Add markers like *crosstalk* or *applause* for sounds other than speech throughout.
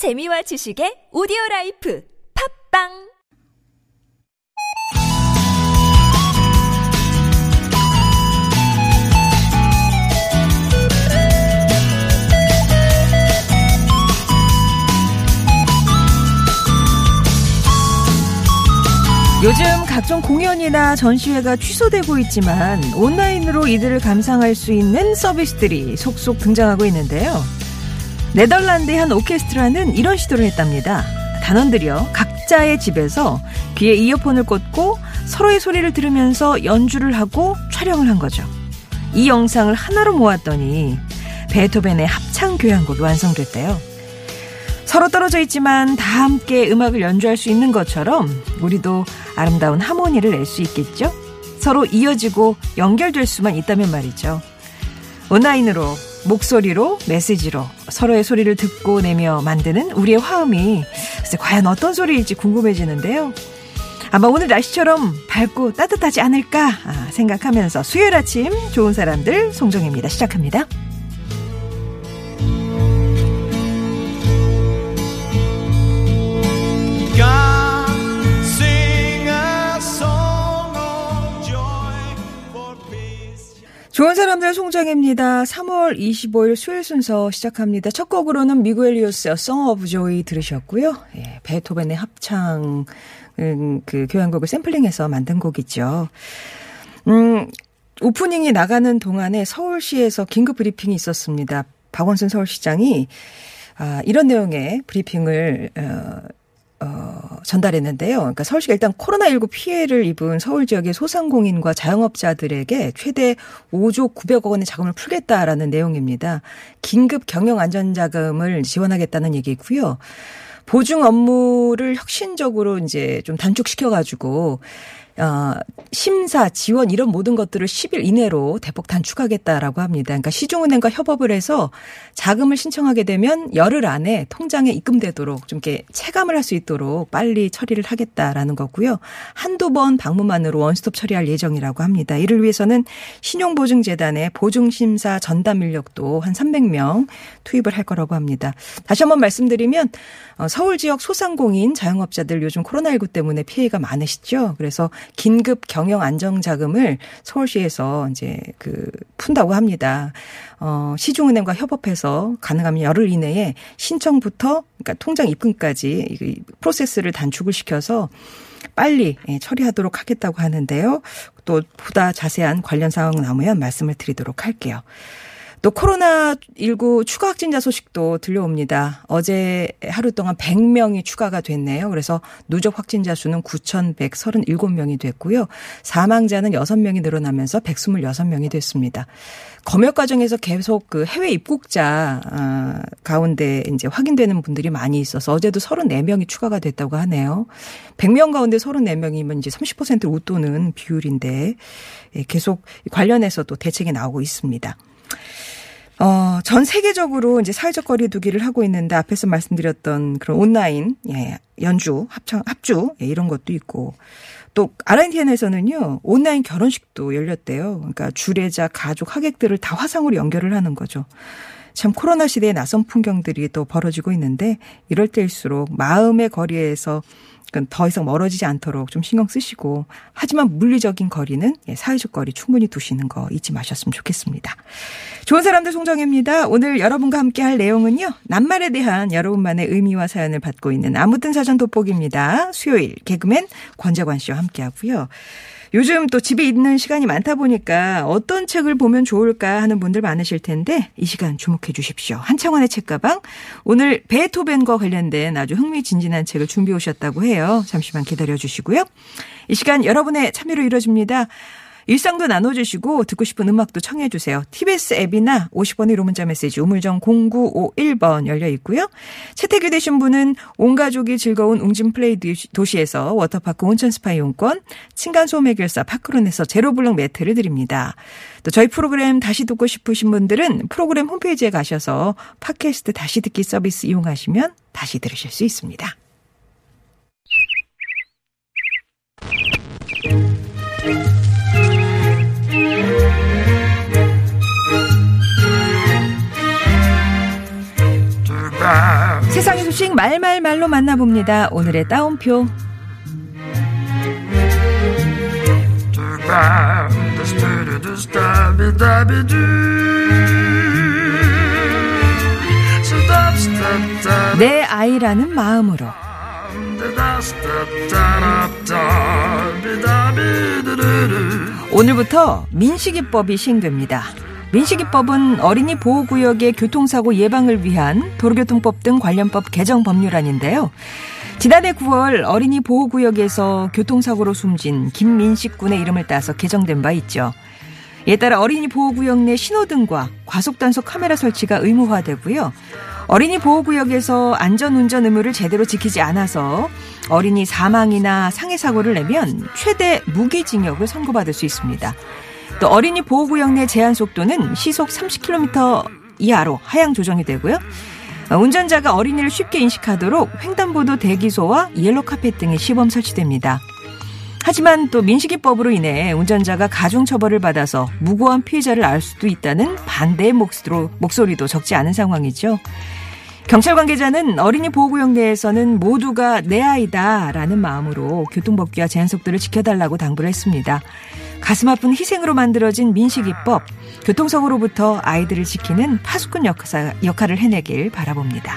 재미와 지식의 오디오 라이프 팟빵 요즘 각종 공연이나 전시회가 취소되고 있지만 온라인으로 이들을 감상할 수 있는 서비스들이 속속 등장하고 있는데요. 네덜란드의 한 오케스트라는 이런 시도를 했답니다. 단원들이요, 각자의 집에서 귀에 이어폰을 꽂고 서로의 소리를 들으면서 연주를 하고 촬영을 한 거죠. 이 영상을 하나로 모았더니 베토벤의 합창 교향곡이 완성됐대요. 서로 떨어져 있지만 다 함께 음악을 연주할 수 있는 것처럼 우리도 아름다운 하모니를 낼 수 있겠죠? 서로 이어지고 연결될 수만 있다면 말이죠. 온라인으로, 목소리로, 메시지로 서로의 소리를 듣고 내며 만드는 우리의 화음이 과연 어떤 소리일지 궁금해지는데요. 아마 오늘 날씨처럼 밝고 따뜻하지 않을까 아, 생각하면서 수요일 아침 좋은 사람들 송정입니다. 시작합니다. 좋은 사람들 송정입니다. 3월 25일 수요일 순서 시작합니다. 첫 곡으로는 미구 엘리오스의 Song of Joy 들으셨고요. 예, 베토벤의 합창 음, 그 교향곡을 샘플링해서 만든 곡이죠. 음, 오프닝이 나가는 동안에 서울시에서 긴급 브리핑이 있었습니다. 박원순 서울시장이 아, 이런 내용의 브리핑을 어, 어, 전달했는데요. 그러니까 서울시가 일단 코로나19 피해를 입은 서울 지역의 소상공인과 자영업자들에게 최대 5조 900억 원의 자금을 풀겠다라는 내용입니다. 긴급 경영 안전 자금을 지원하겠다는 얘기고요. 보증 업무를 혁신적으로 이제 좀 단축시켜가지고 어, 심사, 지원 이런 모든 것들을 10일 이내로 대폭 단축하겠다라고 합니다. 그러니까 시중은행과 협업을 해서 자금을 신청하게 되면 열흘 안에 통장에 입금되도록 좀 이렇게 체감을 할 수 있도록 빨리 처리를 하겠다라는 거고요. 한두 번 방문만으로 원스톱 처리할 예정이라고 합니다. 이를 위해서는 신용보증재단의 보증심사 전담 인력도 한 300명 투입을 할 거라고 합니다. 다시 한번 말씀드리면 어, 서울 지역 소상공인 자영업자들 요즘 코로나19 때문에 피해가 많으시죠. 그래서 긴급 경영 안정 자금을 서울시에서 이제 그 푼다고 합니다. 어, 시중은행과 협업해서 가능하면 열흘 이내에 신청부터 그러니까 통장 입금까지 프로세스를 단축을 시켜서 빨리 예, 처리하도록 하겠다고 하는데요. 또 보다 자세한 관련 상황 나오면 말씀을 드리도록 할게요. 또 코로나19 추가 확진자 소식도 들려옵니다. 어제 하루 동안 100명이 추가가 됐네요. 그래서 누적 확진자 수는 9,137명이 됐고요. 사망자는 6명이 늘어나면서 126명이 됐습니다. 검역 과정에서 계속 그 해외 입국자 아, 가운데 이제 확인되는 분들이 많이 있어서 어제도 34명이 추가가 됐다고 하네요. 100명 가운데 34명이면 이제 30%를 웃도는 비율인데 예, 계속 관련해서도 대책이 나오고 있습니다. 어, 전 세계적으로 이제 사회적 거리 두기를 하고 있는데 앞에서 말씀드렸던 그런 온라인, 예, 연주, 합창, 합주, 예, 이런 것도 있고 또 아르헨티나에서는요, 온라인 결혼식도 열렸대요. 그러니까 주례자, 가족, 하객들을 다 화상으로 연결을 하는 거죠. 참 코로나 시대의 낯선 풍경들이 또 벌어지고 있는데 이럴 때일수록 마음의 거리에서 더 이상 멀어지지 않도록 좀 신경 쓰시고 하지만 물리적인 거리는 예, 사회적 거리 충분히 두시는 거 잊지 마셨으면 좋겠습니다. 좋은 사람들 송정혜입니다. 오늘 여러분과 함께 할 내용은요. 낱말에 대한 여러분만의 의미와 사연을 받고 있는 아무튼 사전 돋보기입니다. 수요일 개그맨 권재관 씨와 함께 하고요. 요즘 또 집에 있는 시간이 많다 보니까 어떤 책을 보면 좋을까 하는 분들 많으실 텐데 이 시간 주목해 주십시오. 한창원의 책가방 오늘 베토벤과 관련된 아주 흥미진진한 책을 준비해 오셨다고 해요. 잠시만 기다려 주시고요. 이 시간 여러분의 참여로 이루어집니다. 일상도 나눠주시고 듣고 싶은 음악도 청해주세요. TBS 앱이나 50원의 유료 문자 메시지 우물정 0951번 열려 있고요. 채택이 되신 분은 온 가족이 즐거운 웅진 플레이 도시에서 워터파크 온천 스파 이용권, 층간소음 해결사 파크론에서 제로블럭 매트를 드립니다. 또 저희 프로그램 다시 듣고 싶으신 분들은 프로그램 홈페이지에 가셔서 팟캐스트 다시 듣기 서비스 이용하시면 다시 들으실 수 있습니다. 소식 말말말로 만나봅니다. 오늘의 따옴표. 내 아이라는 마음으로. 오늘부터 민식이법이 시행됩니다. 민식이법은 어린이 보호구역의 교통사고 예방을 위한 도로교통법 등 관련법 개정 법률안인데요. 지난해 9월 어린이 보호구역에서 교통사고로 숨진 김민식 군의 이름을 따서 개정된 바 있죠. 이에 따라 어린이 보호구역 내 신호등과 과속단속 카메라 설치가 의무화되고요. 어린이 보호구역에서 안전운전 의무를 제대로 지키지 않아서 어린이 사망이나 상해 사고를 내면 최대 무기징역을 선고받을 수 있습니다. 또 어린이 보호구역 내 제한 속도는 시속 30km 이하로 하향 조정이 되고요. 운전자가 어린이를 쉽게 인식하도록 횡단보도 대기소와 옐로 카펫 등의 시범 설치됩니다. 하지만 또 민식이법으로 인해 운전자가 가중처벌을 받아서 무고한 피해자를 알 수도 있다는 반대의 목소리도 적지 않은 상황이죠. 경찰 관계자는 어린이 보호구역 내에서는 모두가 내 아이다라는 마음으로 교통법규와 제한속도를 지켜달라고 당부를 했습니다. 가슴 아픈 희생으로 만들어진 민식이법, 교통사고로부터 아이들을 지키는 파수꾼 역할을 해내길 바라봅니다.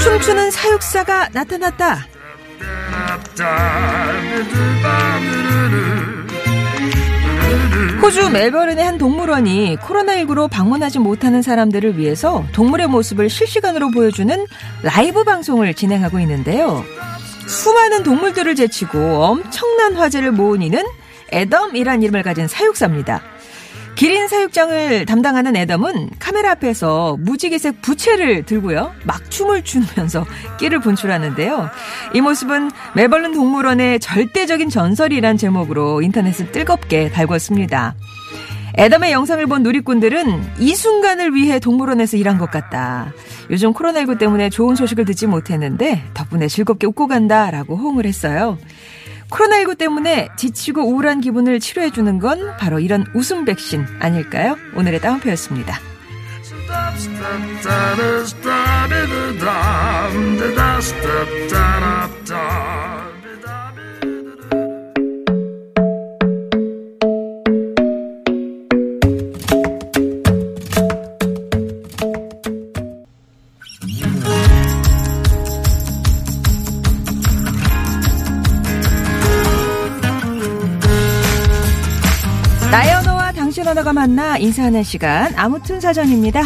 춤추는 사육사가 나타났다. 호주 멜버른의 한 동물원이 코로나19로 방문하지 못하는 사람들을 위해서 동물의 모습을 실시간으로 보여주는 라이브 방송을 진행하고 있는데요. 수많은 동물들을 제치고 엄청난 화제를 모은 이는 애덤이란 이름을 가진 사육사입니다. 기린 사육장을 담당하는 애덤은 카메라 앞에서 무지개색 부채를 들고요. 막 춤을 추면서 끼를 분출하는데요. 이 모습은 멜벌른 동물원의 절대적인 전설이란 제목으로 인터넷을 뜨겁게 달궜습니다. 애덤의 영상을 본 누리꾼들은 이 순간을 위해 동물원에서 일한 것 같다. 요즘 코로나19 때문에 좋은 소식을 듣지 못했는데 덕분에 즐겁게 웃고 간다라고 호응을 했어요. 코로나19 때문에 지치고 우울한 기분을 치료해주는 건 바로 이런 웃음 백신 아닐까요? 오늘의 따옴표였습니다. 인사하는 시간 아무튼 사전입니다.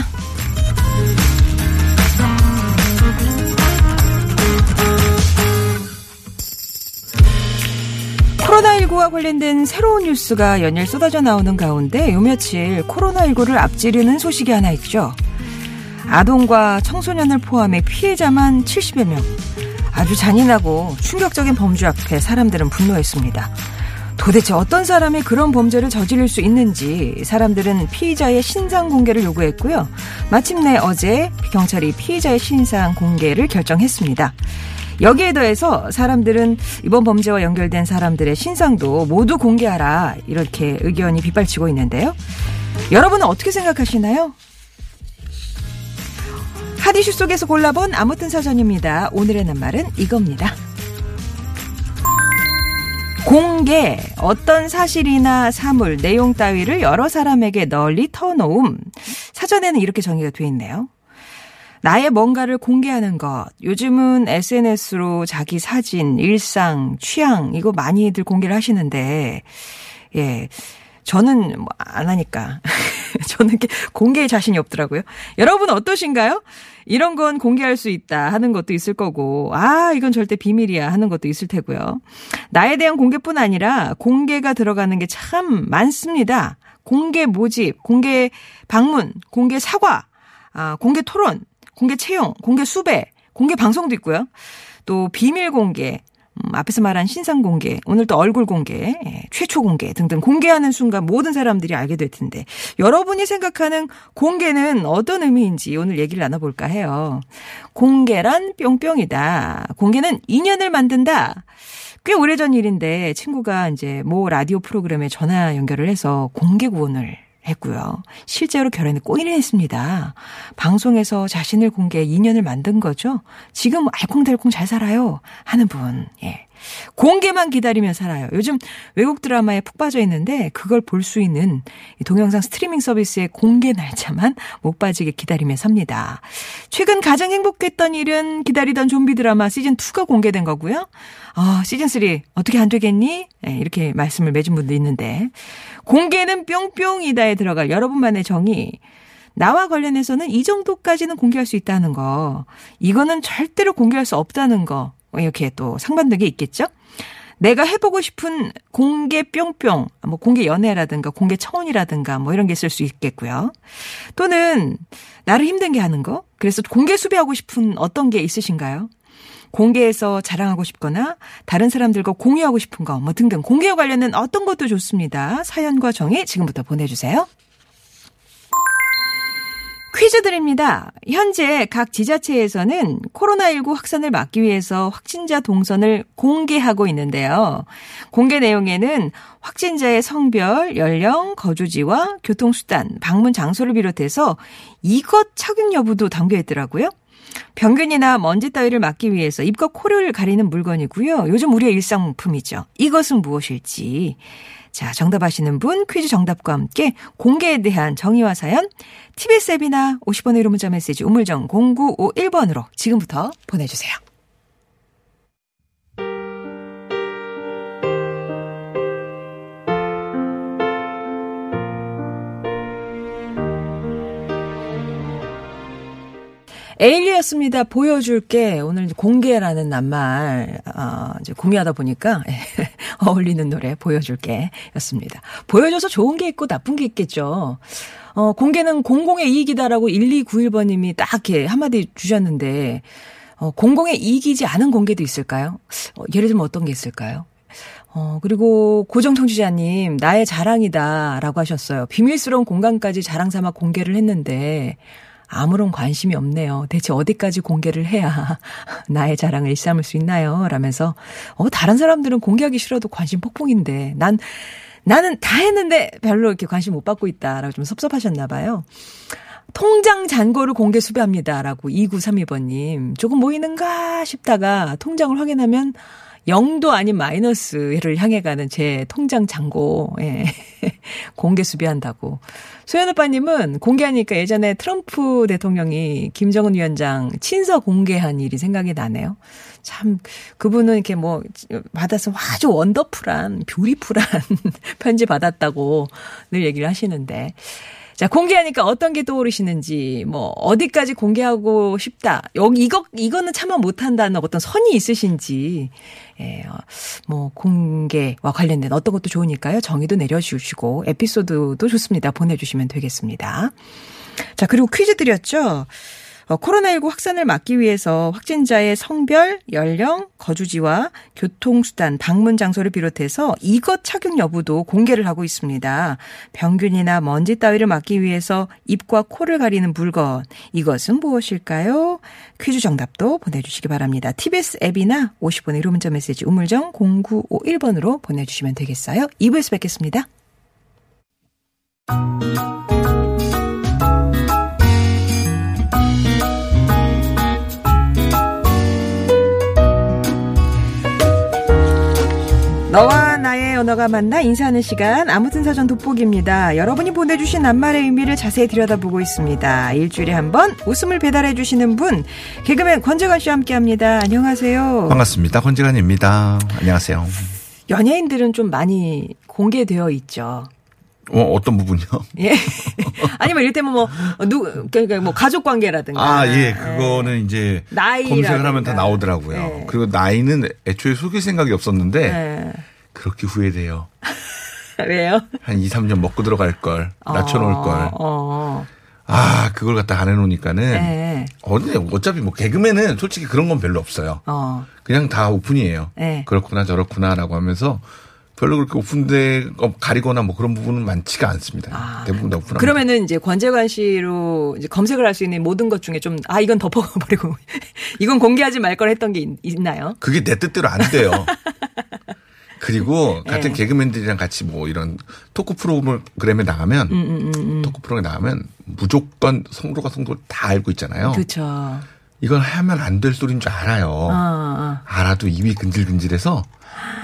코로나19와 관련된 새로운 뉴스가 연일 쏟아져 나오는 가운데 요 며칠 코로나19를 앞지르는 소식이 하나 있죠. 아동과 청소년을 포함해 피해자만 70여 명. 아주 잔인하고 충격적인 범죄 앞에 사람들은 분노했습니다. 도대체 어떤 사람이 그런 범죄를 저지를 수 있는지 사람들은 피의자의 신상 공개를 요구했고요. 마침내 어제 경찰이 피의자의 신상 공개를 결정했습니다. 여기에 더해서 사람들은 이번 범죄와 연결된 사람들의 신상도 모두 공개하라 이렇게 의견이 빗발치고 있는데요. 여러분은 어떻게 생각하시나요? 하디슈 속에서 골라본 아무튼 사전입니다. 오늘의 낱말은 이겁니다. 공개, 어떤 사실이나 사물, 내용 따위를 여러 사람에게 널리 터놓음. 사전에는 이렇게 정의가 되어 있네요. 나의 뭔가를 공개하는 것. 요즘은 SNS로 자기 사진, 일상, 취향, 이거 많이들 공개를 하시는데, 예. 저는 뭐 안 하니까. *laughs* *laughs* 저는 공개에 자신이 없더라고요. 여러분 어떠신가요? 이런 건 공개할 수 있다 하는 것도 있을 거고, 아, 이건 절대 비밀이야 하는 것도 있을 테고요. 나에 대한 공개뿐 아니라 공개가 들어가는 게 참 많습니다. 공개 모집, 공개 방문, 공개 사과, 아, 공개 토론, 공개 채용, 공개 수배, 공개 방송도 있고요. 또 비밀 공개, 음, 앞에서 말한 신상 공개, 오늘 또 얼굴 공개, 예, 최초 공개 등등 공개하는 순간 모든 사람들이 알게 될 텐데 여러분이 생각하는 공개는 어떤 의미인지 오늘 얘기를 나눠볼까 해요. 공개란 뿅뿅이다. 공개는 인연을 만든다. 꽤 오래전 일인데 친구가 이제 모 라디오 프로그램에 전화 연결을 해서 공개 구원을 했고요. 실제로 결혼에 꼬이를 했습니다. 방송에서 자신을 공개 인연을 만든 거죠. 지금 알콩달콩 잘 살아요. 하는 분. 예. 공개만 기다리며 살아요. 요즘 외국 드라마에 푹 빠져 있는데 그걸 볼 수 있는 동영상 스트리밍 서비스의 공개 날짜만 못 빠지게 기다리며 삽니다. 최근 가장 행복했던 일은 기다리던 좀비 드라마 시즌 2가 공개된 거고요. 아, 시즌 3 어떻게 안 되겠니? 네, 이렇게 말씀을 맺은 분도 있는데 공개는 뿅뿅이다에 들어갈 여러분만의 정의 나와 관련해서는 이 정도까지는 공개할 수 있다는 거. 이거는 절대로 공개할 수 없다는 거. 이렇게 또 상반되게 있겠죠? 내가 해보고 싶은 공개 뿅뿅, 뭐 공개 연애라든가 공개 청혼이라든가 뭐 이런 게 있을 수 있겠고요. 또는 나를 힘든 게 하는 거. 그래서 공개 수배하고 싶은 어떤 게 있으신가요? 공개해서 자랑하고 싶거나 다른 사람들과 공유하고 싶은 거 뭐 등등 공개와 관련된 어떤 것도 좋습니다. 사연과 정의 지금부터 보내주세요. 퀴즈 드립니다. 현재 각 지자체에서는 코로나19 확산을 막기 위해서 확진자 동선을 공개하고 있는데요. 공개 내용에는 확진자의 성별, 연령, 거주지와 교통수단, 방문 장소를 비롯해서 이것 착용 여부도 담겨 있더라고요. 병균이나 먼지 따위를 막기 위해서 입과 코를 가리는 물건이고요. 요즘 우리의 일상품이죠. 이것은 무엇일지. 자, 정답 아시는 분 퀴즈 정답과 함께 공개에 대한 정의와 사연 TBS 앱이나 50번의 1호 문자 메시지 우물정 0951번으로 지금부터 보내주세요. 에일리였습니다. 보여줄게. 오늘 공개라는 낱말, 어, 이제 공유하다 보니까, *laughs* 어울리는 노래 보여줄게. 였습니다. 보여줘서 좋은 게 있고 나쁜 게 있겠죠. 어, 공개는 공공의 이익이다라고 1291번님이 딱 이렇게 한마디 주셨는데, 어, 공공의 이익이지 않은 공개도 있을까요? 어, 예를 들면 어떤 게 있을까요? 어, 그리고 고정 청취자님, 나의 자랑이다 라고 하셨어요. 비밀스러운 공간까지 자랑 삼아 공개를 했는데, 아무런 관심이 없네요. 대체 어디까지 공개를 해야 *laughs* 나의 자랑을 일삼을 수 있나요? 라면서, 어, 다른 사람들은 공개하기 싫어도 관심 폭풍인데, 난, 나는 다 했는데 별로 이렇게 관심 못 받고 있다라고 좀 섭섭하셨나 봐요. 통장 잔고를 공개 수배합니다라고 2932번님. 조금 모이는가 싶다가 통장을 확인하면 0도 아닌 마이너스를 향해 가는 제 통장 잔고, 예. *laughs* 공개 수비한다고. 소연 오빠님은 공개하니까 예전에 트럼프 대통령이 김정은 위원장 친서 공개한 일이 생각이 나네요. 참, 그분은 이렇게 뭐, 받아서 아주 원더풀한, 뷰리풀한 *laughs* 편지 받았다고 늘 얘기를 하시는데. 자, 공개하니까 어떤 게 떠오르시는지, 뭐, 어디까지 공개하고 싶다. 여기, 이거, 이거는 참아 못한다는 어떤 선이 있으신지, 예, 어, 뭐, 공개와 관련된 어떤 것도 좋으니까요. 정의도 내려주시고, 에피소드도 좋습니다. 보내주시면 되겠습니다. 자, 그리고 퀴즈 드렸죠? 어, 코로나19 확산을 막기 위해서 확진자의 성별, 연령, 거주지와 교통수단, 방문 장소를 비롯해서 이것 착용 여부도 공개를 하고 있습니다. 병균이나 먼지 따위를 막기 위해서 입과 코를 가리는 물건. 이것은 무엇일까요? 퀴즈 정답도 보내주시기 바랍니다. TBS 앱이나 50번의 1호 문자 메시지 우물정 0951번으로 보내주시면 되겠어요. 2부에서 뵙겠습니다. 너와 나의 언어가 만나 인사하는 시간 아무튼 사전 돋보기입니다. 여러분이 보내주신 낱말의 의미를 자세히 들여다보고 있습니다. 일주일에 한 번 웃음을 배달해 주시는 분 개그맨 권재관 씨와 함께합니다. 안녕하세요. 반갑습니다. 권재관입니다. 안녕하세요. 연예인들은 좀 많이 공개되어 있죠. 어, 어떤 부분이요? *laughs* 예. 아니면 이를테면 뭐, 누, 그러니까 뭐 가족 관계라든가. 아, 예. 그거는 예. 이제. 나이. 검색을 하면 다 나오더라고요. 예. 그리고 나이는 애초에 속일 생각이 없었는데. 예. 그렇게 후회돼요. *laughs* 왜요? 한 2, 3년 먹고 들어갈 걸. 낮춰놓을 어, 걸. 어. 아, 그걸 갖다 안 해놓으니까는. 네. 어차피 뭐 개그맨은 솔직히 그런 건 별로 없어요. 어. 그냥 다 오픈이에요. 네. 그렇구나 저렇구나라고 하면서 별로 그렇게 오픈돼 가리거나 뭐 그런 부분은 많지가 않습니다. 아, 대부분 다 오픈. 그러면은 이제 권재관 씨로 이제 검색을 할 수 있는 모든 것 중에 좀 아 이건 덮어버리고 *laughs* 이건 공개하지 말 걸 했던 게 있, 나요 그게 내 뜻대로 안 돼요. *laughs* 그리고 같은 네. 개그맨들이랑 같이 뭐 이런 토크 프로그램에 나가면 음, 음, 음, 음. 토크 프로그램에 나가면 무조건 성도가 성도를 다 알고 있잖아요. 그렇죠. 이건 하면 안 될 소리인 줄 알아요. 어, 어. 알아도 입이 근질근질해서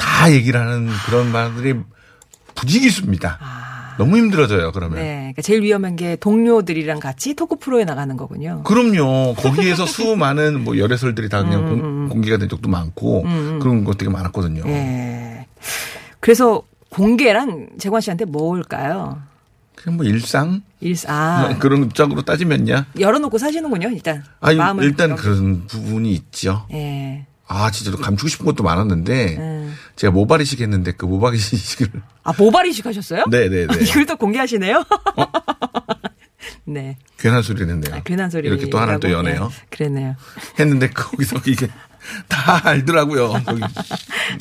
다 얘기를 하는 그런 말들이 부지기수입니다. 아. 너무 힘들어져요, 그러면. 네. 그러니까 제일 위험한 게 동료들이랑 같이 토크 프로에 나가는 거군요. 그럼요. 거기에서 수많은 뭐 열애설들이 다 그냥 음, 음, 음. 공개가 된 적도 많고 음, 음. 그런 것 되게 많았거든요. 네. 그래서 공개란 재관 씨한테 뭘까요? 그냥 뭐 일상? 일상. 아. 뭐 그런 쪽으로 따지면요. 열어놓고 사시는군요, 일단. 아, 일단 그런 부분이 있죠. 예. 아, 진짜 감추고 싶은 것도 많았는데 음. 제가 모발 이식 했는데 그 모발 이식을 *laughs* 아, 모발 이식 하셨어요? 네, 네, 네. 이걸 또 공개하시네요? 어? *laughs* 네. 괜한 소리를 했네요. 아, 괜한 소리. 이렇게 또 하나 또 여네요. 네, 그랬네요. 했는데 거기서 *laughs* 이게 다 알더라고요. 거기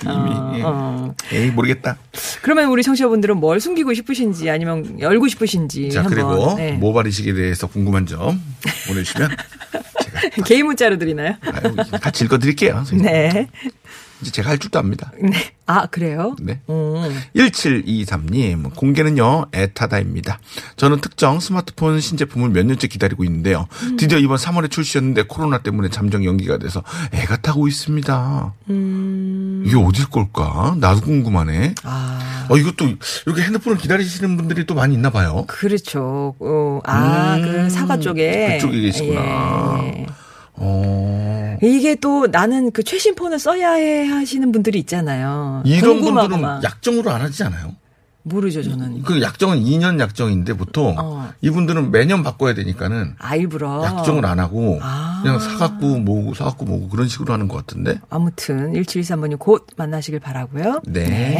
이미. 어, 예. 어. 에이, 모르겠다. 그러면 우리 청취자분들은 뭘 숨기고 싶으신지 아니면 열고 싶으신지. 자, 한번. 그리고 네. 모발 이식에 대해서 궁금한 점 보내주시면. *laughs* 개인 문자로 드리나요? 아유, 같이 읽어드릴게요. 선생님. 네. 이제 제가 할 줄도 압니다. 네. 아, 그래요? 네. 음. 1723님, 공개는요, 에타다입니다. 저는 특정 스마트폰 신제품을 몇 년째 기다리고 있는데요. 음. 드디어 이번 3월에 출시였는데 코로나 때문에 잠정 연기가 돼서 애가 타고 있습니다. 음. 이게 어딜 걸까? 나도 궁금하네. 아. 어, 이것도 이렇게 핸드폰을 기다리시는 분들이 또 많이 있나 봐요. 그렇죠. 어, 아, 그 음. 사과 쪽에. 그쪽에 계시구나. 예. 어. 이게 또 나는 그 최신 폰을 써야 해 하시는 분들이 있잖아요. 이런 분들은 약정으로 안 하지 않아요? 모르죠, 저는. 그 약정은 2년 약정인데 보통 어. 이분들은 매년 바꿔야 되니까는 아, 일부러 약정을 안 하고 아. 그냥 사갖고 모으고 사갖고 모으고 그런 식으로 하는 것 같은데. 아무튼 1723번님 곧 만나시길 바라고요. 네. 네.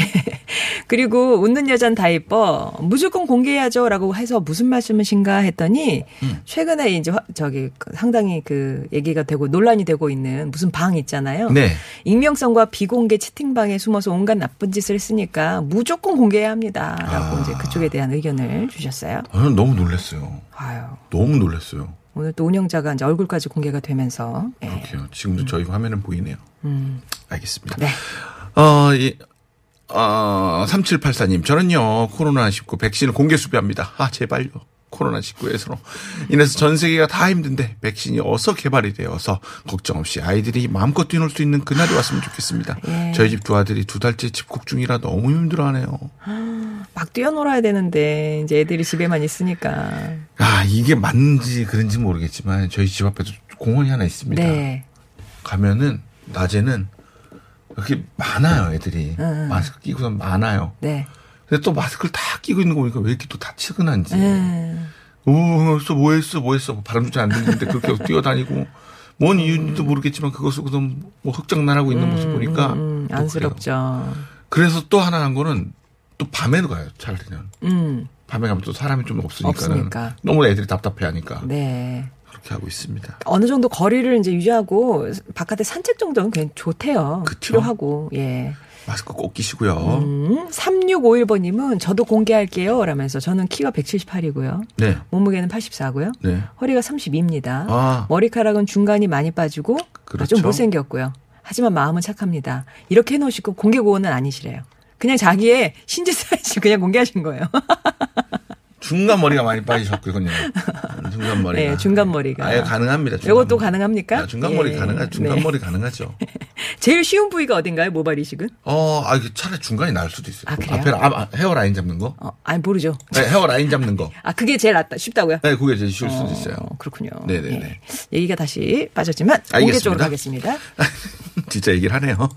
그리고 웃는 여잔 다 이뻐 무조건 공개해야죠 라고 해서 무슨 말씀이신가 했더니 음. 최근에 이제 저기 상당히 그 얘기가 되고 논란이 되고 있는 무슨 방 있잖아요. 네. 익명성과 비공개 채팅방에 숨어서 온갖 나쁜 짓을 했으니까 무조건 공개해야 합니다 라고 아. 이제 그쪽에 대한 의견을 주셨어요. 아, 너무 놀랐어요. 아유. 너무 놀랐어요. 오늘 또 운영자가 이제 얼굴까지 공개가 되면서. 예. 그렇게요. 지금도 음. 저희 화면은 보이네요. 음. 알겠습니다. 네. 어, 이, 어, 3784님, 저는요, 코로나19 백신을 공개 수배합니다. 아, 제발요. 코로나19에서 인해서 전 세계가 다 힘든데 백신이 어서 개발이 되어서 걱정 없이 아이들이 마음껏 뛰놀 수 있는 그날이 왔으면 좋겠습니다. 예. 저희 집 두 아들이 두 달째 집콕 중이라 너무 힘들어하네요. 막 뛰어놀아야 되는데 이제 애들이 집에만 있으니까. 아 이게 맞는지 그런지 모르겠지만 저희 집 앞에도 공원이 하나 있습니다. 네. 가면은 낮에는 이렇게 많아요 애들이 응. 마스크 끼고서 많아요. 네. 근데 또 마스크를 다 끼고 있는 거 보니까 왜 이렇게 또 다 치근한지. 음. 오, 했어, 뭐 했어, 뭐 했어. 바람 좀잘안 들리는데 그렇게 *laughs* 뛰어다니고. 뭔 이유인지도 모르겠지만 그거 쓰고서 뭐 흑장난하고 있는 음, 모습 보니까. 음, 음 안쓰럽죠. 그래서 또 하나 한 거는 또 밤에도 가요, 차라리는. 음. 밤에 가면 또 사람이 좀 없으니까는. 없으니까. 너무 애들이 답답해 하니까. 네. 그렇게 하고 있습니다. 어느 정도 거리를 이제 유지하고 바깥에 산책 정도는 그냥 좋대요. 그쵸? 필요하고. 예. 마스크 꼭 끼시고요. 음, 3651번님은 저도 공개할게요. 라면서 저는 키가 178이고요. 네. 몸무게는 84고요. 네. 허리가 32입니다. 아. 머리카락은 중간이 많이 빠지고 그렇죠. 좀 못생겼고요. 하지만 마음은 착합니다. 이렇게 해놓으시고 공개 고원은 아니시래요. 그냥 자기의 신지 사이즈 *laughs* 그냥 공개하신 거예요. *laughs* 중간 머리가 많이 빠지셨군요. 중간 머리가. 네, 중간 머리가. 아예 가능합니다. 이것도 가능합니까? 아, 중간 머리 예. 가능하죠. 중간 네. 머리 *laughs* 가능하죠. 제일 쉬운 부위가 어딘가요? 모발 이식은? 어, 아, 차라리 중간이 나을 수도 있어요. 아, 앞에 아, 헤어 라인 잡는 거? 어, 아니 모르죠. 네, 헤어 라인 잡는 거. 아, 그게 제일 낫다. 쉽다고요? 네, 그게 제일 쉬울 어, 수도 있어요. 그렇군요. 네, 네, 네. 얘기가 다시 빠졌지만 공개 쪽으로 가겠습니다. *laughs* 진짜 얘기를 하네요.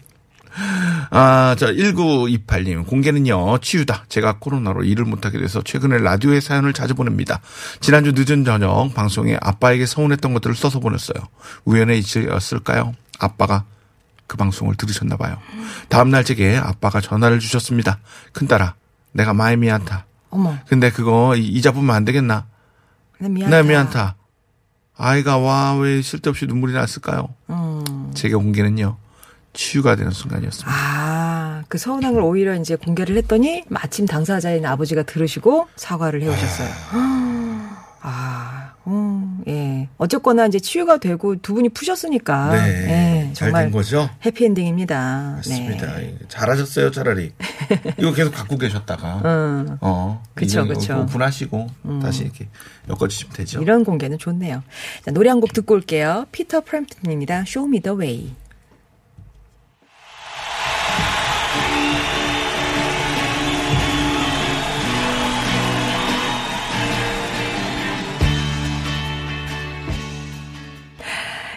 아, 자, 1928님. 공개는요, 치유다. 제가 코로나로 일을 못하게 돼서 최근에 라디오에 사연을 자주 보냅니다. 지난주 늦은 저녁 방송에 아빠에게 서운했던 것들을 써서 보냈어요. 우연의 일치였을까요? 아빠가 그 방송을 들으셨나 봐요. 다음날 제게 아빠가 전화를 주셨습니다. 큰딸아, 내가 마이 미안타. 어머. 근데 그거 이자 보면 안 되겠나? 내 미안타. 내 미안타. 아이가 와, 왜 쓸데없이 눈물이 났을까요? 음. 제가 공개는요, 치유가 되는 순간이었습니다. 아, 그 서운한 걸 오히려 이제 공개를 했더니 마침 당사자인 아버지가 들으시고 사과를 해 오셨어요. 아, 음, 예. 어쨌거나 이제 치유가 되고 두 분이 푸셨으니까. 네. 예, 잘 정말 된 거죠? 해피엔딩입니다. 맞습니다. 네. 잘하셨어요, 차라리. 이거 계속 갖고 계셨다가. 음. *laughs* 어. 그쵸, 그쵸. 음. 오픈하시고 다시 이렇게 엮어주시면 되죠. 이런 공개는 좋네요. 자, 노래 한 곡 듣고 올게요. 피터 프램프트님입니다. Show me the way.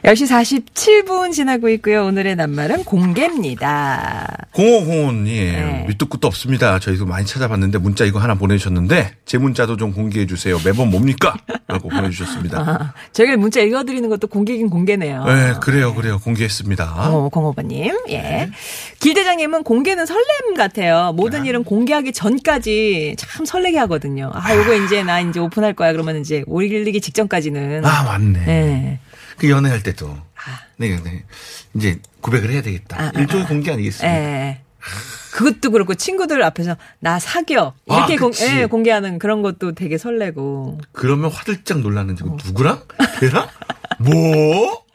열시 47분 지나고 있고요. 오늘의 낱말은 공개입니다. 공호공원님 네. 밑도 끝도 없습니다. 저희도 많이 찾아봤는데 문자 이거 하나 보내주셨는데 제 문자도 좀 공개해 주세요. 매번 뭡니까? 라고 보내주셨습니다. *laughs* 아, 저희가 문자 읽어드리는 것도 공개긴 공개네요. 네, 그래요, 그래요. 공개했습니다. 어, 공호버님. 예. 길대장님은 공개는 설렘 같아요. 모든 일은 공개하기 전까지 참 설레게 하거든요. 아, 요거 이제 나 이제 오픈할 거야. 그러면 이제 올리기 직전까지는. 아, 맞네. 예. 그 연애할 때도. 네, 네. 이제 고백을 해야 되겠다. 아, 아, 일종의 공개 아니겠습니까? 예. 그것도 그렇고 친구들 앞에서 나 사겨 이렇게 아, 공. 예, 공개하는 그런 것도 되게 설레고 그러면 화들짝 놀라는 지금 어. 누구랑? *laughs* 걔랑? 뭐?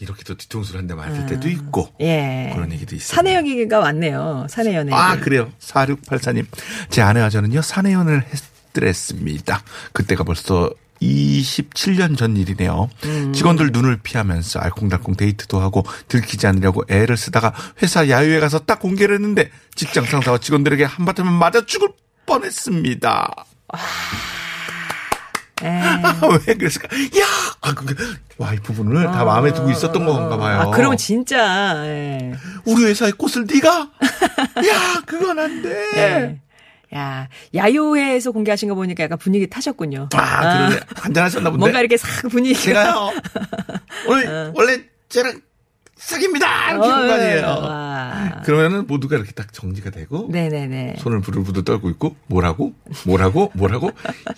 이렇게도 뒤통수를 한 대 맞을 때도 있고. 예 그런 얘기도 있어요. 사내 연기가 왔네요 사내 연애 아, 그래요. 4684님. 제 아내와 저는요, 사내연을 했더랬습니다. 그때가 벌써 27년 전 일이네요. 직원들 눈을 피하면서 알콩달콩 데이트도 하고 들키지 않으려고 애를 쓰다가 회사 야유회 가서 딱 공개를 했는데 직장 상사와 직원들에게 한바탕 맞아 죽을 뻔했습니다. 예. *laughs* 왜 그랬을까? 야! 아, 그, 와이프분을 다 마음에 두고 있었던 건가 봐요. 아 그러면 진짜 예. 우리 회사의 꽃을 네가? 야, 그건 안 돼. 예. 야, 야유회에서 공개하신 거 보니까 약간 분위기 타셨군요. 아, 그러네. 한잔하셨나 본데. 뭔가 이렇게 싹 분위기가. 제가요. *laughs* 오늘 원래 쟤랑 사깁니다. 이렇게 거 아니에요. 어. 와. 그러면은 모두가 이렇게 딱 정지가 되고 네네네. 손을 부들부들 떨고 있고 뭐라고 뭐라고 뭐라고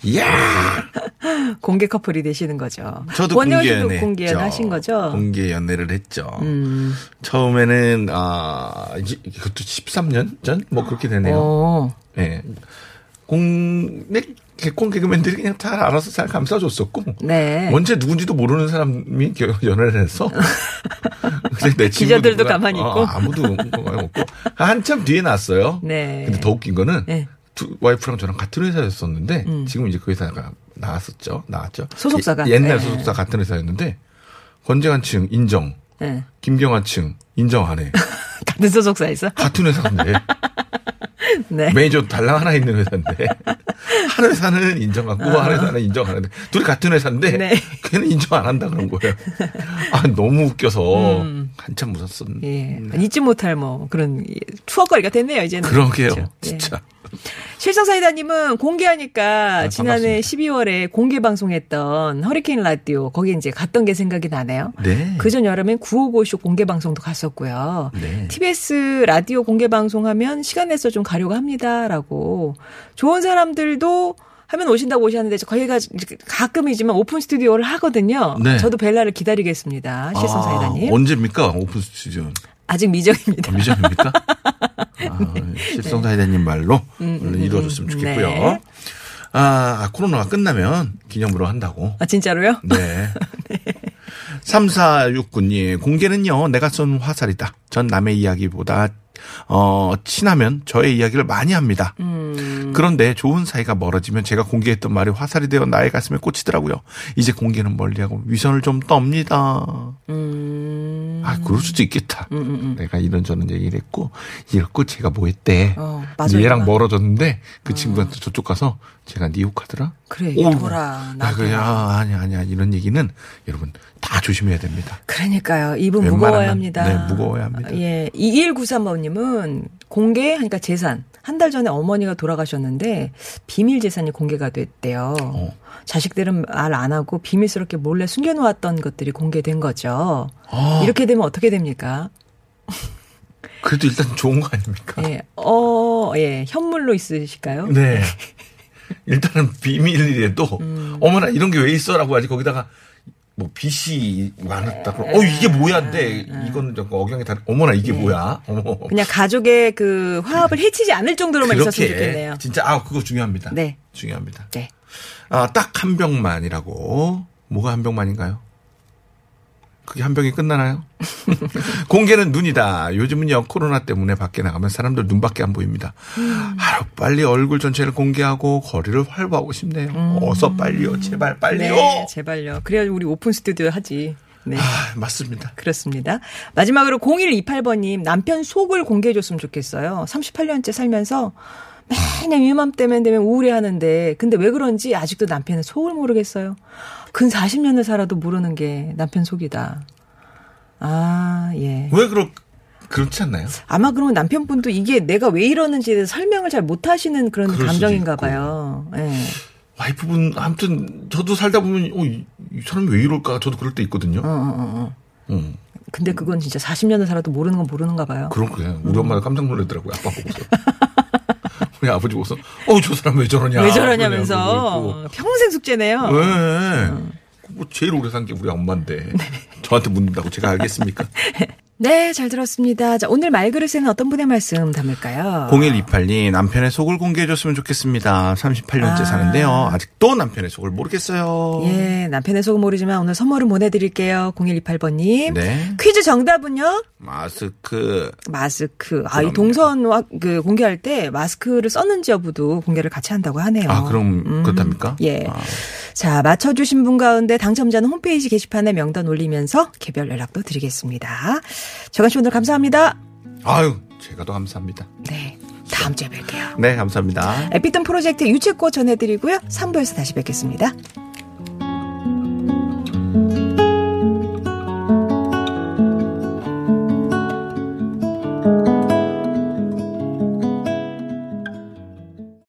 이야 *laughs* 공개 커플이 되시는 거죠. 저도 권여은 씨도 공개 연애 하신 거죠. 공개 연애를 했죠. 음. 처음에는 아 이제 이것도 13년 전 뭐 그렇게 되네요. 어. 예. 공내 개콘 개그맨들이 그냥 잘 알아서 잘 감싸줬었고 네. 언제 누군지도 모르는 사람이 겨- 연애를 해서 *laughs* 내 기자들도 가만히 어, 있고. 아무도 없고 한참 뒤에 났어요. 네. 근데 더 웃긴 거는 네. 두, 와이프랑 저랑 같은 회사였었는데 음. 지금 이제 그 회사가 나왔었죠. 나왔죠. 소속사가? 예- 옛날 네. 소속사 같은 회사였는데 권재관 측 인정, 네. 김경환 측 인정 안 해. 같은 소속사에서. 같은 회사인데 *laughs* 네. 매니저 달랑 하나 있는 회사인데 *laughs* 한 회사는 인정하고 한 회사는 인정 안 하는데 둘이 같은 회사인데 아. 네. 걔는 인정 안 한다 그런 거예요. *laughs* 아 너무 웃겨서 음. 한참 웃었었는데 예. 잊지 못할 뭐 그런 추억거리가 됐네요, 이제는. 그러게요, 그렇죠. 예. 진짜. 실성사이다님은 공개하니까 아, 지난해 반갑습니다. 12월에 공개 방송했던 허리케인 라디오 거기 이제 갔던 게 생각이 나네요. 네. 그전 여름엔 955쇼 공개 방송도 갔었고요. 네. TBS 라디오 공개 방송하면 시간 내서 좀 가려고 합니다라고 좋은 사람들도 하면 오신다고 오셨는데 저희가 가끔이지만 오픈 스튜디오를 하거든요. 네. 저도 벨라를 기다리겠습니다. 실성사이다님. 아, 언제입니까 오픈 스튜디오? 아직 미정입니다. 미정입니까? *laughs* 아, *laughs* 실성사이다님 말로 얼른 이루어졌으면 좋겠고요. 네. 아, 아, 코로나가 끝나면 기념으로 한다고. 아 진짜로요? 네. *laughs* 3469님, 공개는요, 내가 쏜 화살이다. 전 남의 이야기보다, 어, 친하면 저의 이야기를 많이 합니다. 음. 그런데 좋은 사이가 멀어지면 제가 공개했던 말이 화살이 되어 나의 가슴에 꽂히더라고요. 이제 공개는 멀리하고 위선을 좀 떱니다. 음. 아, 그럴 수도 있겠다. 내가 이런저런 얘기를 했고, 이랬고, 제가 뭐 했대. 어. 얘랑 멀어졌는데, 그 친구한테 저쪽 가서, 제가 네 욕하더라? 그래. 돌아, 야, 나한테. 그래, 아, 아니야, 아니야. 이런 얘기는, 여러분, 다 조심해야 됩니다. 그러니까요. 웬만하면, 무거워야 합니다. 네, 무거워야 합니다. 예. 2193번님은 공개, 그러니까 재산. 한 달 전에 어머니가 돌아가셨는데 비밀 재산이 공개가 됐대요. 어. 자식들은 말 안 하고 비밀스럽게 몰래 숨겨놓았던 것들이 공개된 거죠. 아. 이렇게 되면 어떻게 됩니까? 그래도 일단 좋은 거 아닙니까? 예. 어, 예. 현물로 있으실까요? 네. *laughs* *laughs* 일단은 비밀이라도, 음. 어머나, 이런 게 왜 있어라고 하지, 거기다가, 뭐 빚이 많았다. 그럼 어 이게 뭐야인데 이거는 좀 억양이 다 어머나 이게 뭐야? 어머. 그냥 가족의 그 화합을 해치지 않을 정도로만 있었으면 좋겠네요. 진짜 아 그거 중요합니다. 네. 중요합니다. 네. 아, 딱 한 병만이라고. 뭐가 한 병만인가요? 그게 한 병이 끝나나요? *laughs* 공개는 눈이다. 요즘은요, 코로나 때문에 밖에 나가면 사람들 눈밖에 안 보입니다. 하루 빨리 얼굴 전체를 공개하고 거리를 활보하고 싶네요. 어서 빨리요. 제발 빨리요. 네, 제발요. 그래야 우리 오픈 스튜디오 하지. 네. 아, 맞습니다. 그렇습니다. 마지막으로 0128번님 남편 속을 공개해줬으면 좋겠어요. 38년째 살면서 매년 이맘때면 되면 우울해하는데 근데 왜 그런지 아직도 남편의 속을 모르겠어요. 근 40년을 살아도 모르는 게 남편 속이다. 아 예. 왜 그렇, 그렇지 않나요? 아마 그러면 남편분도 이게 내가 왜 이러는지에 대해서 설명을 잘 못하시는 그런 감정인가. 봐요. 예. 와이프분, 아무튼, 저도 살다 보면, 어, 이, 이 사람이 왜 이럴까? 저도 그럴 때 있거든요. 어, 어, 어, 어. 음, 근데 그건 진짜 40년을 살아도 모르는 건 모르는가 봐요. 그런 거예요. 우리 엄마가 깜짝 놀라더라고요. 아빠 보고서. *laughs* 우리 아버지 보고서, 어, 저 사람 왜 저러냐. 왜 저러냐면서. 평생 숙제네요. 왜? 뭐 제일 오래 산 게 우리 엄마인데. *laughs* 저한테 묻는다고 제가 알겠습니까? *laughs* 네, 잘 들었습니다. 자, 오늘 말그릇에는 어떤 분의 말씀 담을까요? 0128님, 남편의 속을 공개해줬으면 좋겠습니다. 38년째 아. 사는데요. 아직도 남편의 속을 모르겠어요. 예, 남편의 속은 모르지만 오늘 선물을 보내드릴게요. 0128번님. 네. 퀴즈 정답은요? 마스크. 마스크. 아, 이 그럼요. 동선 그 공개할 때 마스크를 썼는지 여부도 공개를 같이 한다고 하네요. 아, 그럼 그렇답니까? 예. 아. 자, 맞춰주신 분 가운데 당첨자는 홈페이지 게시판에 명단 올리면서 개별 연락도 드리겠습니다. 정한 씨 오늘 감사합니다. 아유, 제가 더 감사합니다. 네. 다음 주에 뵐게요. 네, 감사합니다. 에피톤 프로젝트 유채꽃 전해드리고요. 3부에서 다시 뵙겠습니다.